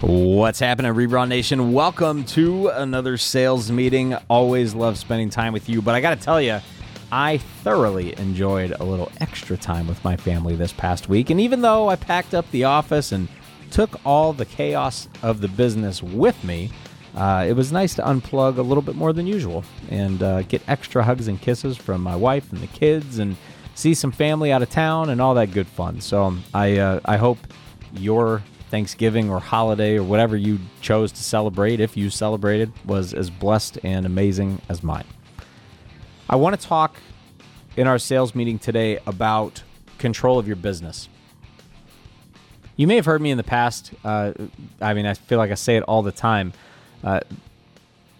What's happening, ReRaw Nation? Welcome to another sales meeting. Always love spending time with you, but I got to tell you, I thoroughly enjoyed a little extra time with my family this past week. And even though I packed up the office and took all the chaos of the business with me, uh, it was nice to unplug a little bit more than usual and uh, get extra hugs and kisses from my wife and the kids and see some family out of town and all that good fun. So um, I, uh, I hope your Thanksgiving or holiday or whatever you chose to celebrate, if you celebrated, was as blessed and amazing as mine. I want to talk in our sales meeting today about control of your business. You may have heard me in the past. Uh, I mean, I feel like I say it all the time. Uh,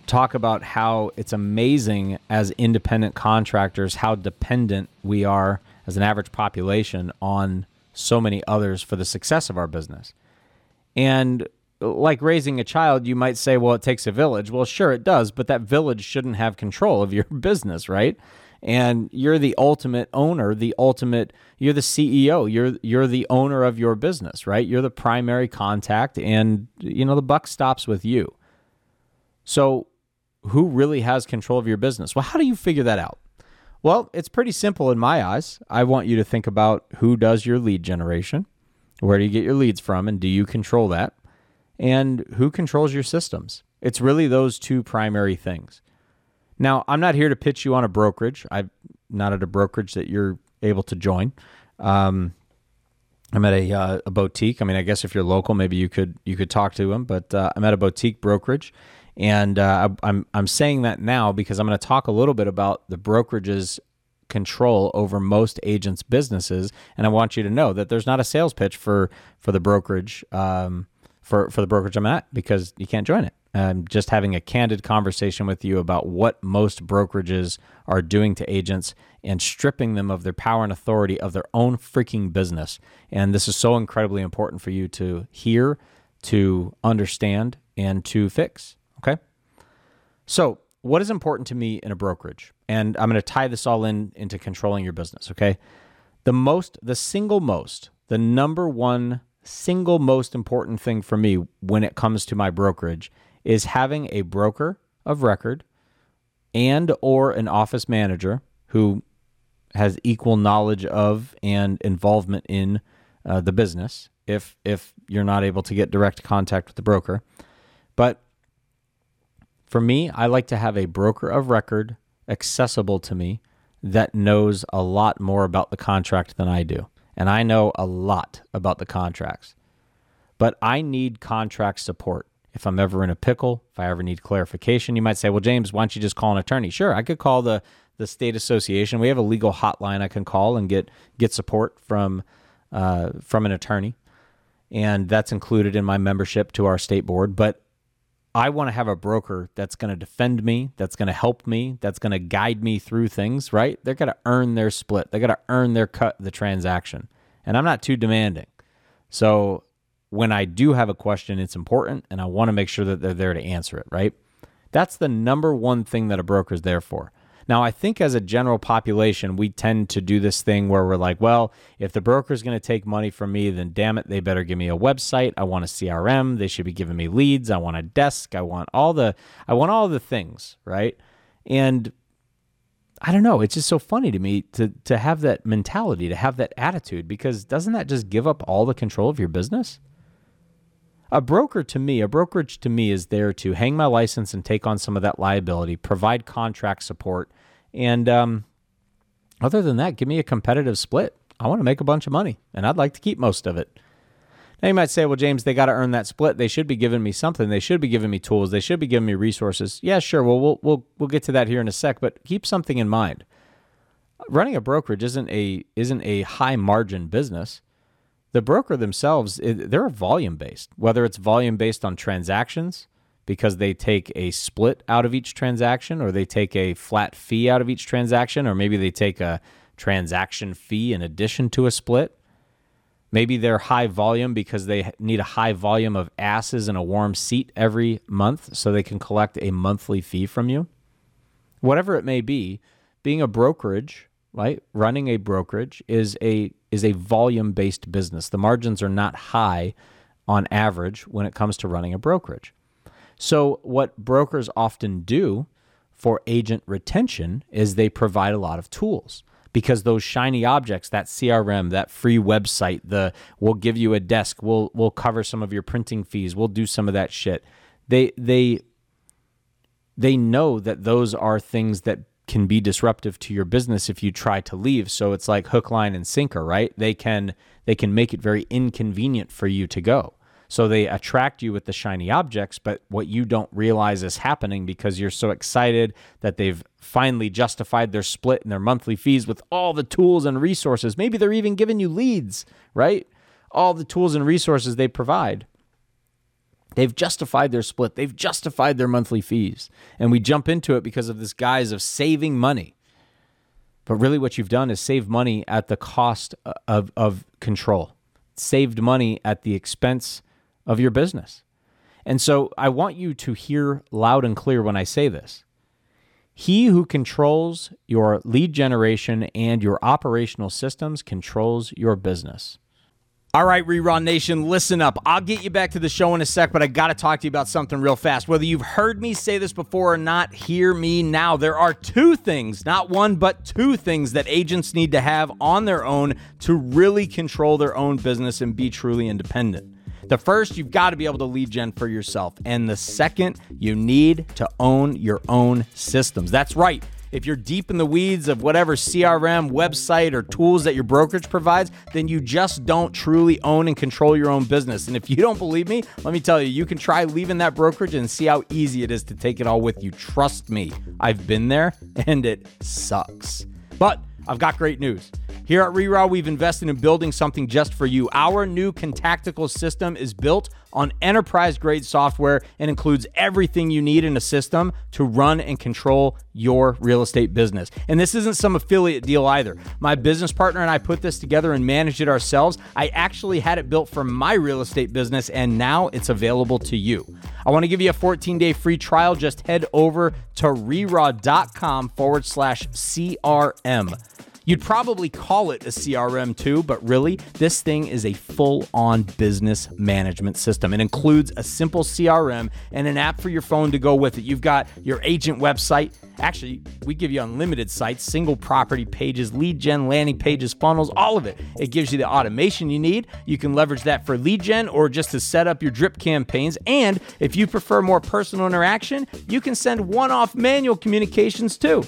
talk about how it's amazing as independent contractors how dependent we are as an average population on so many others for the success of our business. And like raising a child, you might say, well, it takes a village. Well, sure, it does, but that village shouldn't have control of your business, right? And you're the ultimate owner, the ultimate, you're the CEO, you're you're the owner of your business, right? You're the primary contact and you know the buck stops with you. So, who really has control of your business? Well, how do you figure that out? Well, it's pretty simple in my eyes. I want you to think about who does your lead generation where do you get your leads from, and do you control that? And who controls your systems? It's really those two primary things. Now, I'm not here to pitch you on a brokerage. I'm not at a brokerage that you're able to join. Um, I'm at a, uh, a boutique. I mean, I guess if you're local, maybe you could you could talk to them. But uh, I'm at a boutique brokerage, and uh, I'm I'm saying that now because I'm going to talk a little bit about the brokerages control over most agents' businesses. And I want you to know that there's not a sales pitch for for the brokerage um, for for the brokerage I'm at because you can't join it. I'm just having a candid conversation with you about what most brokerages are doing to agents and stripping them of their power and authority of their own freaking business. And this is so incredibly important for you to hear, to understand, and to fix. Okay. So what is important to me in a brokerage? And I'm going to tie this all in into controlling your business, okay? The most, the single most, the number one single most important thing for me when it comes to my brokerage is having a broker of record and or an office manager who has equal knowledge of and involvement in uh, the business if if you're not able to get direct contact with the broker but for me, I like to have a broker of record accessible to me that knows a lot more about the contract than I do. And I know a lot about the contracts. But I need contract support. If I'm ever in a pickle, if I ever need clarification, you might say, well, James, why don't you just call an attorney? Sure, I could call the, the state association. We have a legal hotline I can call and get, get support from, uh, from an attorney. And that's included in my membership to our state board. But I want to have a broker that's going to defend me, that's going to help me, that's going to guide me through things, right? They're going to earn their split. They're going to earn their cut the transaction. And I'm not too demanding. So when I do have a question, it's important and I want to make sure that they're there to answer it, right? That's the number one thing that a broker is there for. Now, I think as a general population, we tend to do this thing where we're like, well, if the broker is going to take money from me, then damn it, they better give me a website. I want a CRM. They should be giving me leads. I want a desk. I want all the I want all the things, right? And I don't know, it's just so funny to me to to have that mentality, to have that attitude because doesn't that just give up all the control of your business? A broker to me, a brokerage to me is there to hang my license and take on some of that liability, provide contract support, and um, other than that, give me a competitive split. I want to make a bunch of money, and I'd like to keep most of it. Now you might say, well, James, they got to earn that split. They should be giving me something. They should be giving me tools. They should be giving me resources. Yeah, sure. Well, we'll we'll we'll get to that here in a sec, but keep something in mind. Running a brokerage isn't a isn't a high margin business. The broker themselves, they're volume based. Whether it's volume based on transactions, because they take a split out of each transaction or they take a flat fee out of each transaction or maybe they take a transaction fee in addition to a split. Maybe they're high volume because they need a high volume of asses in a warm seat every month so they can collect a monthly fee from you. Whatever it may be, being a brokerage, right? Running a brokerage is a is a volume based business. The margins are not high on average when it comes to running a brokerage. So, what brokers often do for agent retention is they provide a lot of tools because those shiny objects, that CRM, that free website, the we'll give you a desk, we'll we'll cover some of your printing fees, we'll do some of that shit. They they they know that those are things that can be disruptive to your business if you try to leave. So it's like hook, line, and sinker, right? They can they can make it very inconvenient for you to go. So they attract you with the shiny objects, but what you don't realize is happening because you're so excited that they've finally justified their split and their monthly fees with all the tools and resources. Maybe they're even giving you leads, right? All the tools and resources they provide. They've justified their split. They've justified their monthly fees. And we jump into it because of this guise of saving money. But really, what you've done is save money at the cost of, of control, saved money at the expense of your business. And so I want you to hear loud and clear when I say this. He who controls your lead generation and your operational systems controls your business. All right, ReRaw Nation, listen up. I'll get you back to the show in a sec, but I got to talk to you about something real fast. Whether you've heard me say this before or not, hear me now. There are two things, not one, but two things that agents need to have on their own to really control their own business and be truly independent. The first, you've got to be able to lead gen for yourself. And the second, you need to own your own systems. That's right. If you're deep in the weeds of whatever CRM, website, or tools that your brokerage provides, then you just don't truly own and control your own business. And if you don't believe me, let me tell you, you can try leaving that brokerage and see how easy it is to take it all with you. Trust me, I've been there and it sucks. But I've got great news. Here at ReRaw, we've invested in building something just for you. Our new Contactical system is built on enterprise grade software and includes everything you need in a system to run and control your real estate business. And this isn't some affiliate deal either. My business partner and I put this together and managed it ourselves. I actually had it built for my real estate business and now it's available to you. I want to give you a 14 day free trial. Just head over to reraw.com forward slash CRM. You'd probably call it a CRM too, but really, this thing is a full on business management system. It includes a simple CRM and an app for your phone to go with it. You've got your agent website. Actually, we give you unlimited sites, single property pages, lead gen, landing pages, funnels, all of it. It gives you the automation you need. You can leverage that for lead gen or just to set up your drip campaigns. And if you prefer more personal interaction, you can send one off manual communications too.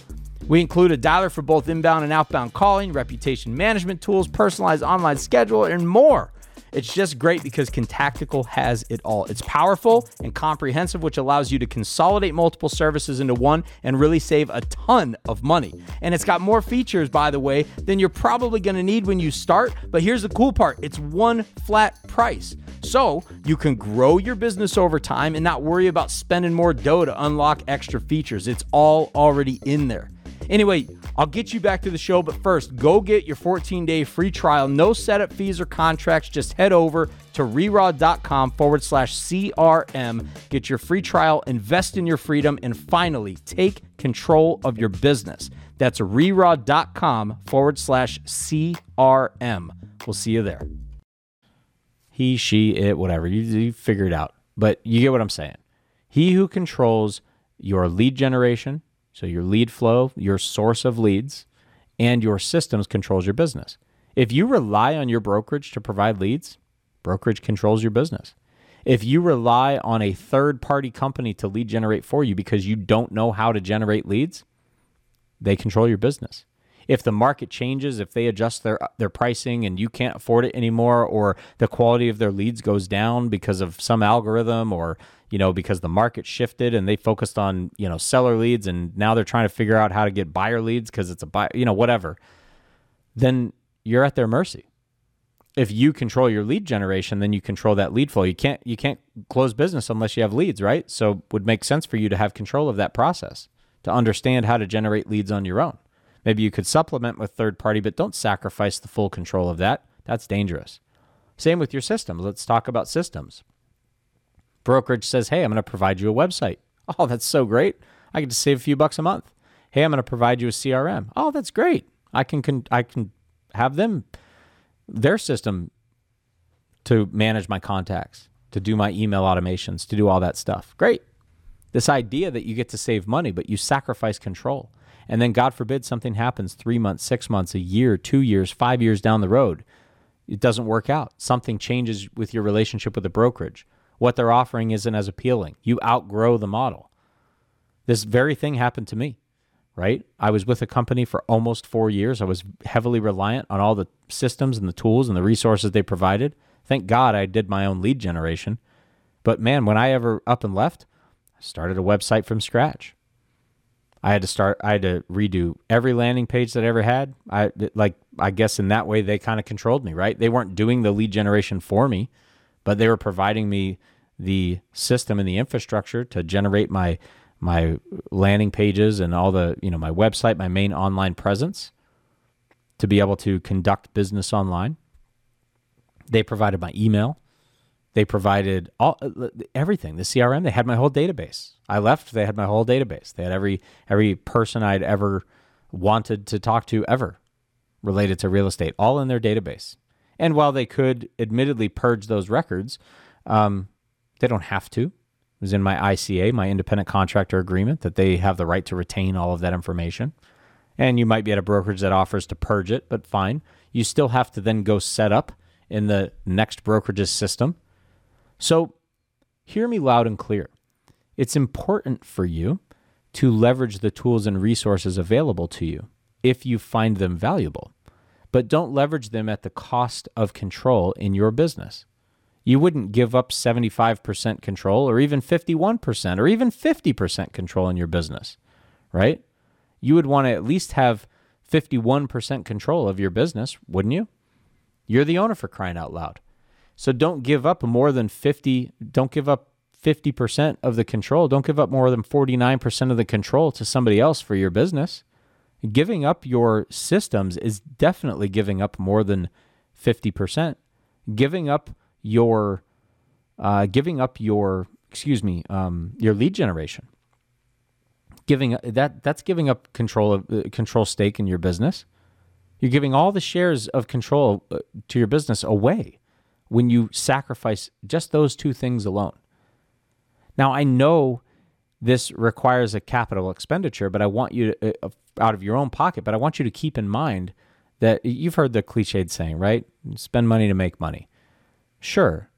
We include a dialer for both inbound and outbound calling, reputation management tools, personalized online schedule, and more. It's just great because Contactical has it all. It's powerful and comprehensive, which allows you to consolidate multiple services into one and really save a ton of money. And it's got more features, by the way, than you're probably to need when you start. But here's the cool part it's one flat price. So you can grow your business over time and not worry about spending more dough to unlock extra features. It's all already in there. Anyway, I'll get you back to the show, but first, go get your 14 day free trial. No setup fees or contracts. Just head over to reraw.com forward slash CRM. Get your free trial, invest in your freedom, and finally take control of your business. That's reraw.com forward slash CRM. We'll see you there. He, she, it, whatever. You, you figure it out. But you get what I'm saying. He who controls your lead generation, so your lead flow, your source of leads, and your systems controls your business. If you rely on your brokerage to provide leads, brokerage controls your business. If you rely on a third party company to lead generate for you because you don't know how to generate leads, they control your business. If the market changes, if they adjust their their pricing and you can't afford it anymore or the quality of their leads goes down because of some algorithm or you know, because the market shifted and they focused on, you know, seller leads and now they're trying to figure out how to get buyer leads because it's a buy, you know, whatever, then you're at their mercy. If you control your lead generation, then you control that lead flow. You can't you can't close business unless you have leads, right? So would make sense for you to have control of that process, to understand how to generate leads on your own. Maybe you could supplement with third party, but don't sacrifice the full control of that. That's dangerous. Same with your systems. Let's talk about systems brokerage says, hey, I'm going to provide you a website. Oh, that's so great. I get to save a few bucks a month. Hey, I'm going to provide you a CRM. Oh, that's great. I can, I can have them their system to manage my contacts. to do my email automations, to do all that stuff. Great. This idea that you get to save money, but you sacrifice control. And then, God forbid, something happens three months, six months, a year, two years, five years down the road. It doesn't work out. Something changes with your relationship with the brokerage. What they're offering isn't as appealing. You outgrow the model. This very thing happened to me, right? I was with a company for almost four years. I was heavily reliant on all the systems and the tools and the resources they provided. Thank God I did my own lead generation. But man, when I ever up and left, I started a website from scratch. I had to start. I had to redo every landing page that I ever had. I like. I guess in that way they kind of controlled me, right? They weren't doing the lead generation for me, but they were providing me the system and the infrastructure to generate my my landing pages and all the you know my website, my main online presence, to be able to conduct business online. They provided my email. They provided all everything. The CRM. They had my whole database. I left. They had my whole database. They had every every person I'd ever wanted to talk to ever related to real estate, all in their database. And while they could admittedly purge those records, um, they don't have to. It was in my ICA, my independent contractor agreement, that they have the right to retain all of that information. And you might be at a brokerage that offers to purge it, but fine. You still have to then go set up in the next brokerage's system so hear me loud and clear. It's important for you to leverage the tools and resources available to you if you find them valuable, but don't leverage them at the cost of control in your business. You wouldn't give up 75% control or even 51% or even 50% control in your business, right? You would want to at least have 51% control of your business, wouldn't you? You're the owner for crying out loud. So don't give up more than 50, don't give up 50% of the control. Don't give up more than 49% of the control to somebody else for your business. Giving up your systems is definitely giving up more than 50%. Giving up your uh, giving up your excuse me um, your lead generation giving that that's giving up control of uh, control stake in your business you're giving all the shares of control uh, to your business away when you sacrifice just those two things alone. Now, I know this requires a capital expenditure, but I want you to, uh, out of your own pocket, but I want you to keep in mind that you've heard the cliched saying, right? Spend money to make money. Sure.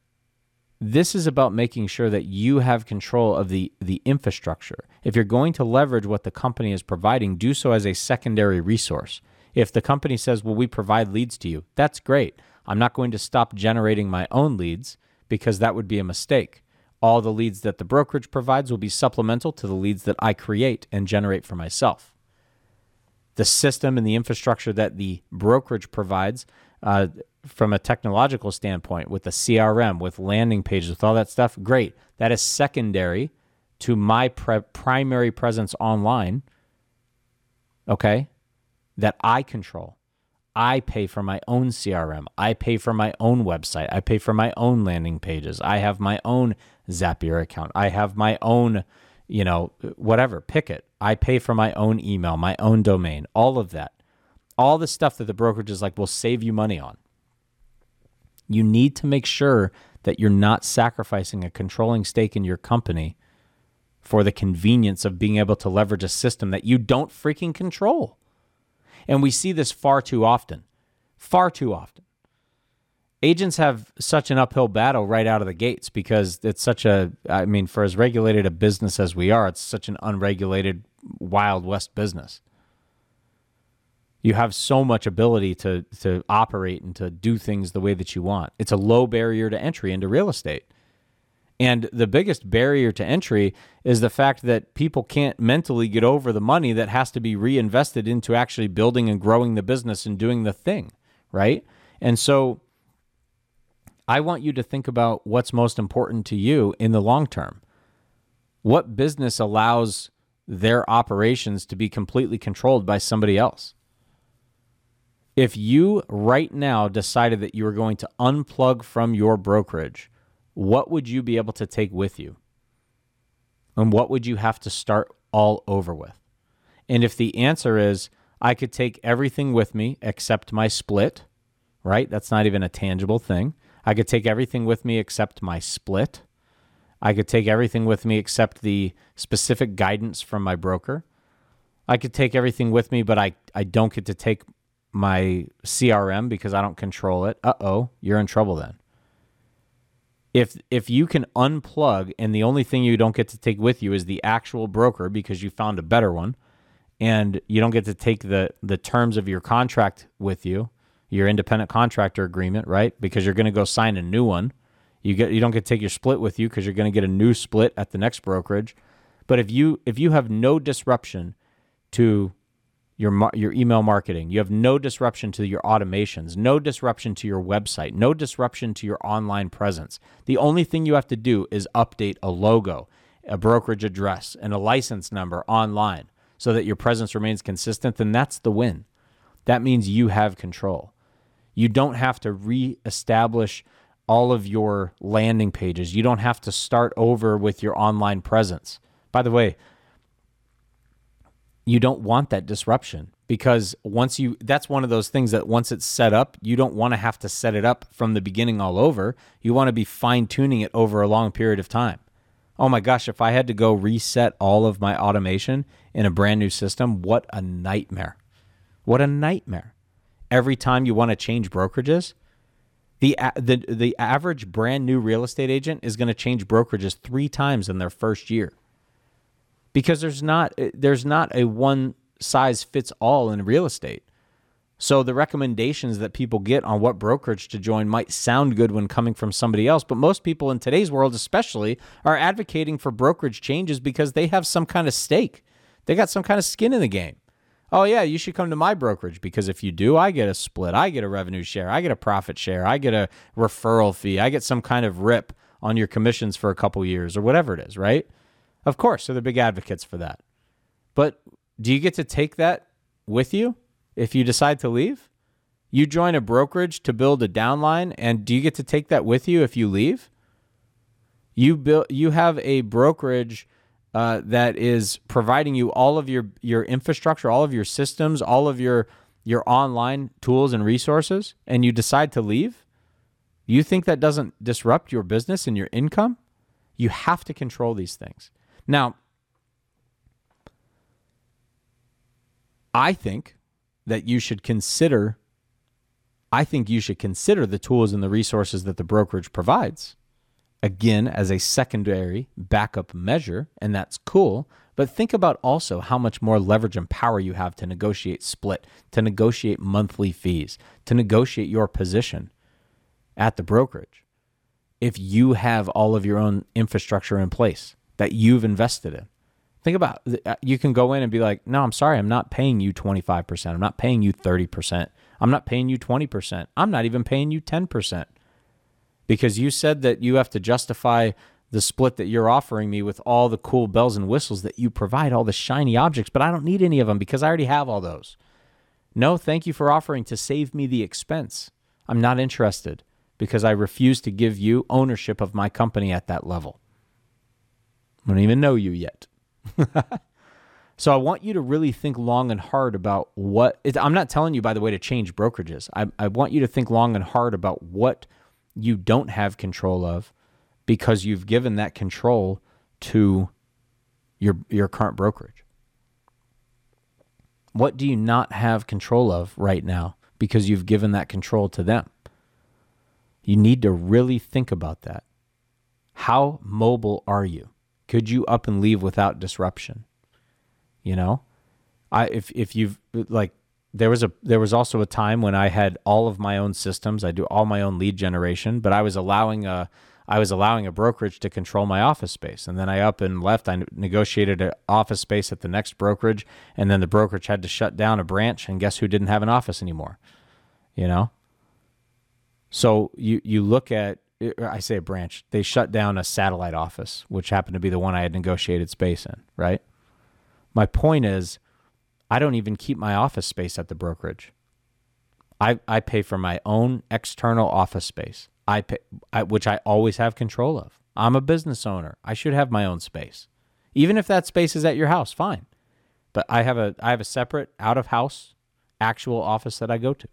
This is about making sure that you have control of the, the infrastructure. If you're going to leverage what the company is providing, do so as a secondary resource. If the company says, well, we provide leads to you, that's great. I'm not going to stop generating my own leads because that would be a mistake. All the leads that the brokerage provides will be supplemental to the leads that I create and generate for myself. The system and the infrastructure that the brokerage provides uh, from a technological standpoint, with the CRM, with landing pages, with all that stuff, great. That is secondary to my pre- primary presence online, okay, that I control. I pay for my own CRM. I pay for my own website. I pay for my own landing pages. I have my own Zapier account. I have my own, you know, whatever, pick it. I pay for my own email, my own domain, all of that. All the stuff that the brokerage is like will save you money on. You need to make sure that you're not sacrificing a controlling stake in your company for the convenience of being able to leverage a system that you don't freaking control. And we see this far too often. Far too often. Agents have such an uphill battle right out of the gates because it's such a, I mean, for as regulated a business as we are, it's such an unregulated, wild west business. You have so much ability to, to operate and to do things the way that you want. It's a low barrier to entry into real estate. And the biggest barrier to entry is the fact that people can't mentally get over the money that has to be reinvested into actually building and growing the business and doing the thing, right? And so I want you to think about what's most important to you in the long term. What business allows their operations to be completely controlled by somebody else? If you right now decided that you were going to unplug from your brokerage what would you be able to take with you? And what would you have to start all over with? And if the answer is, I could take everything with me except my split, right? That's not even a tangible thing. I could take everything with me except my split. I could take everything with me except the specific guidance from my broker. I could take everything with me, but I, I don't get to take my CRM because I don't control it. Uh oh, you're in trouble then. If if you can unplug and the only thing you don't get to take with you is the actual broker because you found a better one, and you don't get to take the the terms of your contract with you, your independent contractor agreement, right? Because you're going to go sign a new one. You get you don't get to take your split with you because you're going to get a new split at the next brokerage. But if you if you have no disruption to your your email marketing, you have no disruption to your automations, no disruption to your website, no disruption to your online presence. The only thing you have to do is update a logo, a brokerage address, and a license number online so that your presence remains consistent, then that's the win. That means you have control. You don't have to reestablish all of your landing pages. You don't have to start over with your online presence. By the way, you don't want that disruption because once you that's one of those things that once it's set up, you don't want to have to set it up from the beginning all over. You want to be fine tuning it over a long period of time. Oh my gosh, if I had to go reset all of my automation in a brand new system, what a nightmare. What a nightmare. Every time you want to change brokerages, the, the, the average brand new real estate agent is going to change brokerages three times in their first year because there's not eh, there's not a one size fits all in real estate. So the recommendations that people get on what brokerage to join might sound good when coming from somebody else, but most people in today's world especially are advocating for brokerage changes because they have some kind of stake. They got some kind of skin in the game. Oh yeah, you should come to my brokerage because if you do, I get a split, I get a revenue share, I get a profit share, I get a referral fee, I get some kind of rip on your commissions for a couple years or whatever it is, right? Of course, so they're big advocates for that. But do you get to take that with you if you decide to leave? You join a brokerage to build a downline, and do you get to take that with you if you leave? You build, you have a brokerage uh, that is providing you all of your your infrastructure, all of your systems, all of your your online tools and resources, and you decide to leave. You think that doesn't disrupt your business and your income? You have to control these things. Now, I think that you should consider I think you should consider the tools and the resources that the brokerage provides. Again as a secondary backup measure and that's cool but think about also how much more leverage and power you have to negotiate split to negotiate monthly fees to negotiate your position at the brokerage. If you have all of your own infrastructure in place that you've invested in. Think about uh, you can go in and be like, "No, I'm sorry, I'm not paying you 25%. I'm not paying you 30%. I'm not paying you 20%. I'm not even paying you 10%." Because you said that you have to justify the split that you're offering me with all the cool bells and whistles that you provide, all the shiny objects, but I don't need any of them because I already have all those. No, thank you for offering to save me the expense. I'm not interested because I refuse to give you ownership of my company at that level. I don't even know you yet. so I want you to really think long and hard about what I'm not telling you, by the way, to change brokerages. I, I want you to think long and hard about what you don't have control of because you've given that control to your your current brokerage. What do you not have control of right now because you've given that control to them? You need to really think about that. How mobile are you? Could you up and leave without disruption? You know, I if if you've like there was a there was also a time when I had all of my own systems. I do all my own lead generation, but I was allowing a I was allowing a brokerage to control my office space. And then I up and left. I negotiated an office space at the next brokerage, and then the brokerage had to shut down a branch. And guess who didn't have an office anymore? You know. So you you look at I say a branch, they shut down a satellite office, which happened to be the one I had negotiated space in, right? My point is, I don't even keep my office space at the brokerage. I, I pay for my own external office space, I pay, I, which I always have control of. I'm a business owner. I should have my own space. Even if that space is at your house, fine. But I have a I have a separate out of house actual office that I go to.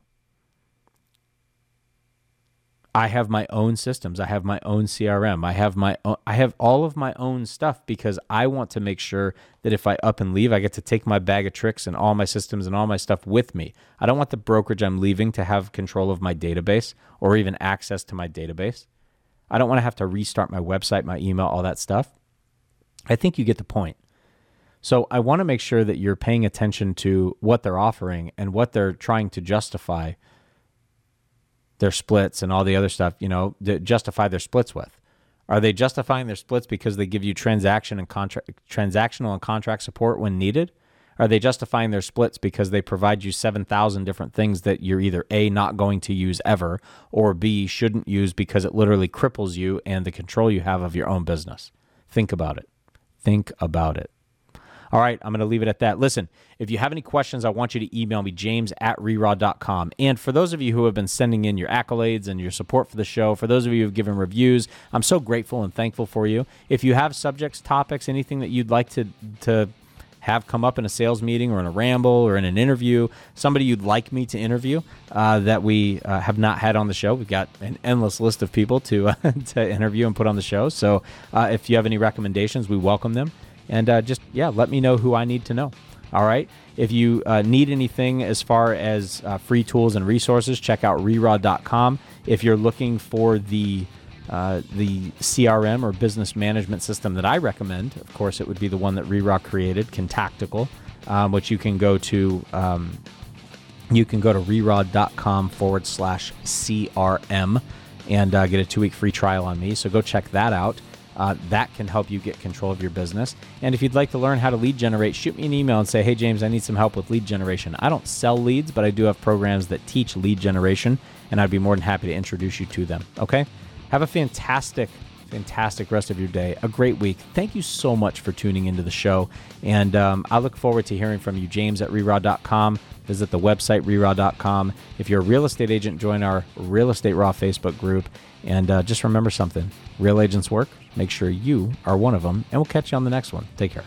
I have my own systems. I have my own CRM. I have my own, I have all of my own stuff because I want to make sure that if I up and leave, I get to take my bag of tricks and all my systems and all my stuff with me. I don't want the brokerage I'm leaving to have control of my database or even access to my database. I don't want to have to restart my website, my email, all that stuff. I think you get the point. So I want to make sure that you're paying attention to what they're offering and what they're trying to justify their splits and all the other stuff, you know, justify their splits with. Are they justifying their splits because they give you transaction and contract transactional and contract support when needed? Are they justifying their splits because they provide you 7,000 different things that you're either A, not going to use ever, or B, shouldn't use because it literally cripples you and the control you have of your own business? Think about it. Think about it. All right, I'm going to leave it at that. Listen, if you have any questions, I want you to email me, james at reraw.com. And for those of you who have been sending in your accolades and your support for the show, for those of you who have given reviews, I'm so grateful and thankful for you. If you have subjects, topics, anything that you'd like to, to have come up in a sales meeting or in a ramble or in an interview, somebody you'd like me to interview uh, that we uh, have not had on the show. We've got an endless list of people to, uh, to interview and put on the show. So uh, if you have any recommendations, we welcome them and uh, just yeah, let me know who I need to know. All right. If you uh, need anything as far as uh, free tools and resources, check out reraw.com. If you're looking for the uh, the CRM or business management system that I recommend, of course, it would be the one that ReRaw created, Contactical, um, which you can go to. Um, you can go to reraw.com forward slash CRM and uh, get a two week free trial on me. So go check that out. Uh, that can help you get control of your business. And if you'd like to learn how to lead generate, shoot me an email and say, hey, James, I need some help with lead generation. I don't sell leads, but I do have programs that teach lead generation, and I'd be more than happy to introduce you to them. Okay? Have a fantastic, fantastic rest of your day. A great week. Thank you so much for tuning into the show. And um, I look forward to hearing from you, James at reraw.com. Visit the website, reraw.com. If you're a real estate agent, join our Real Estate Raw Facebook group. And uh, just remember something real agents work. Make sure you are one of them. And we'll catch you on the next one. Take care.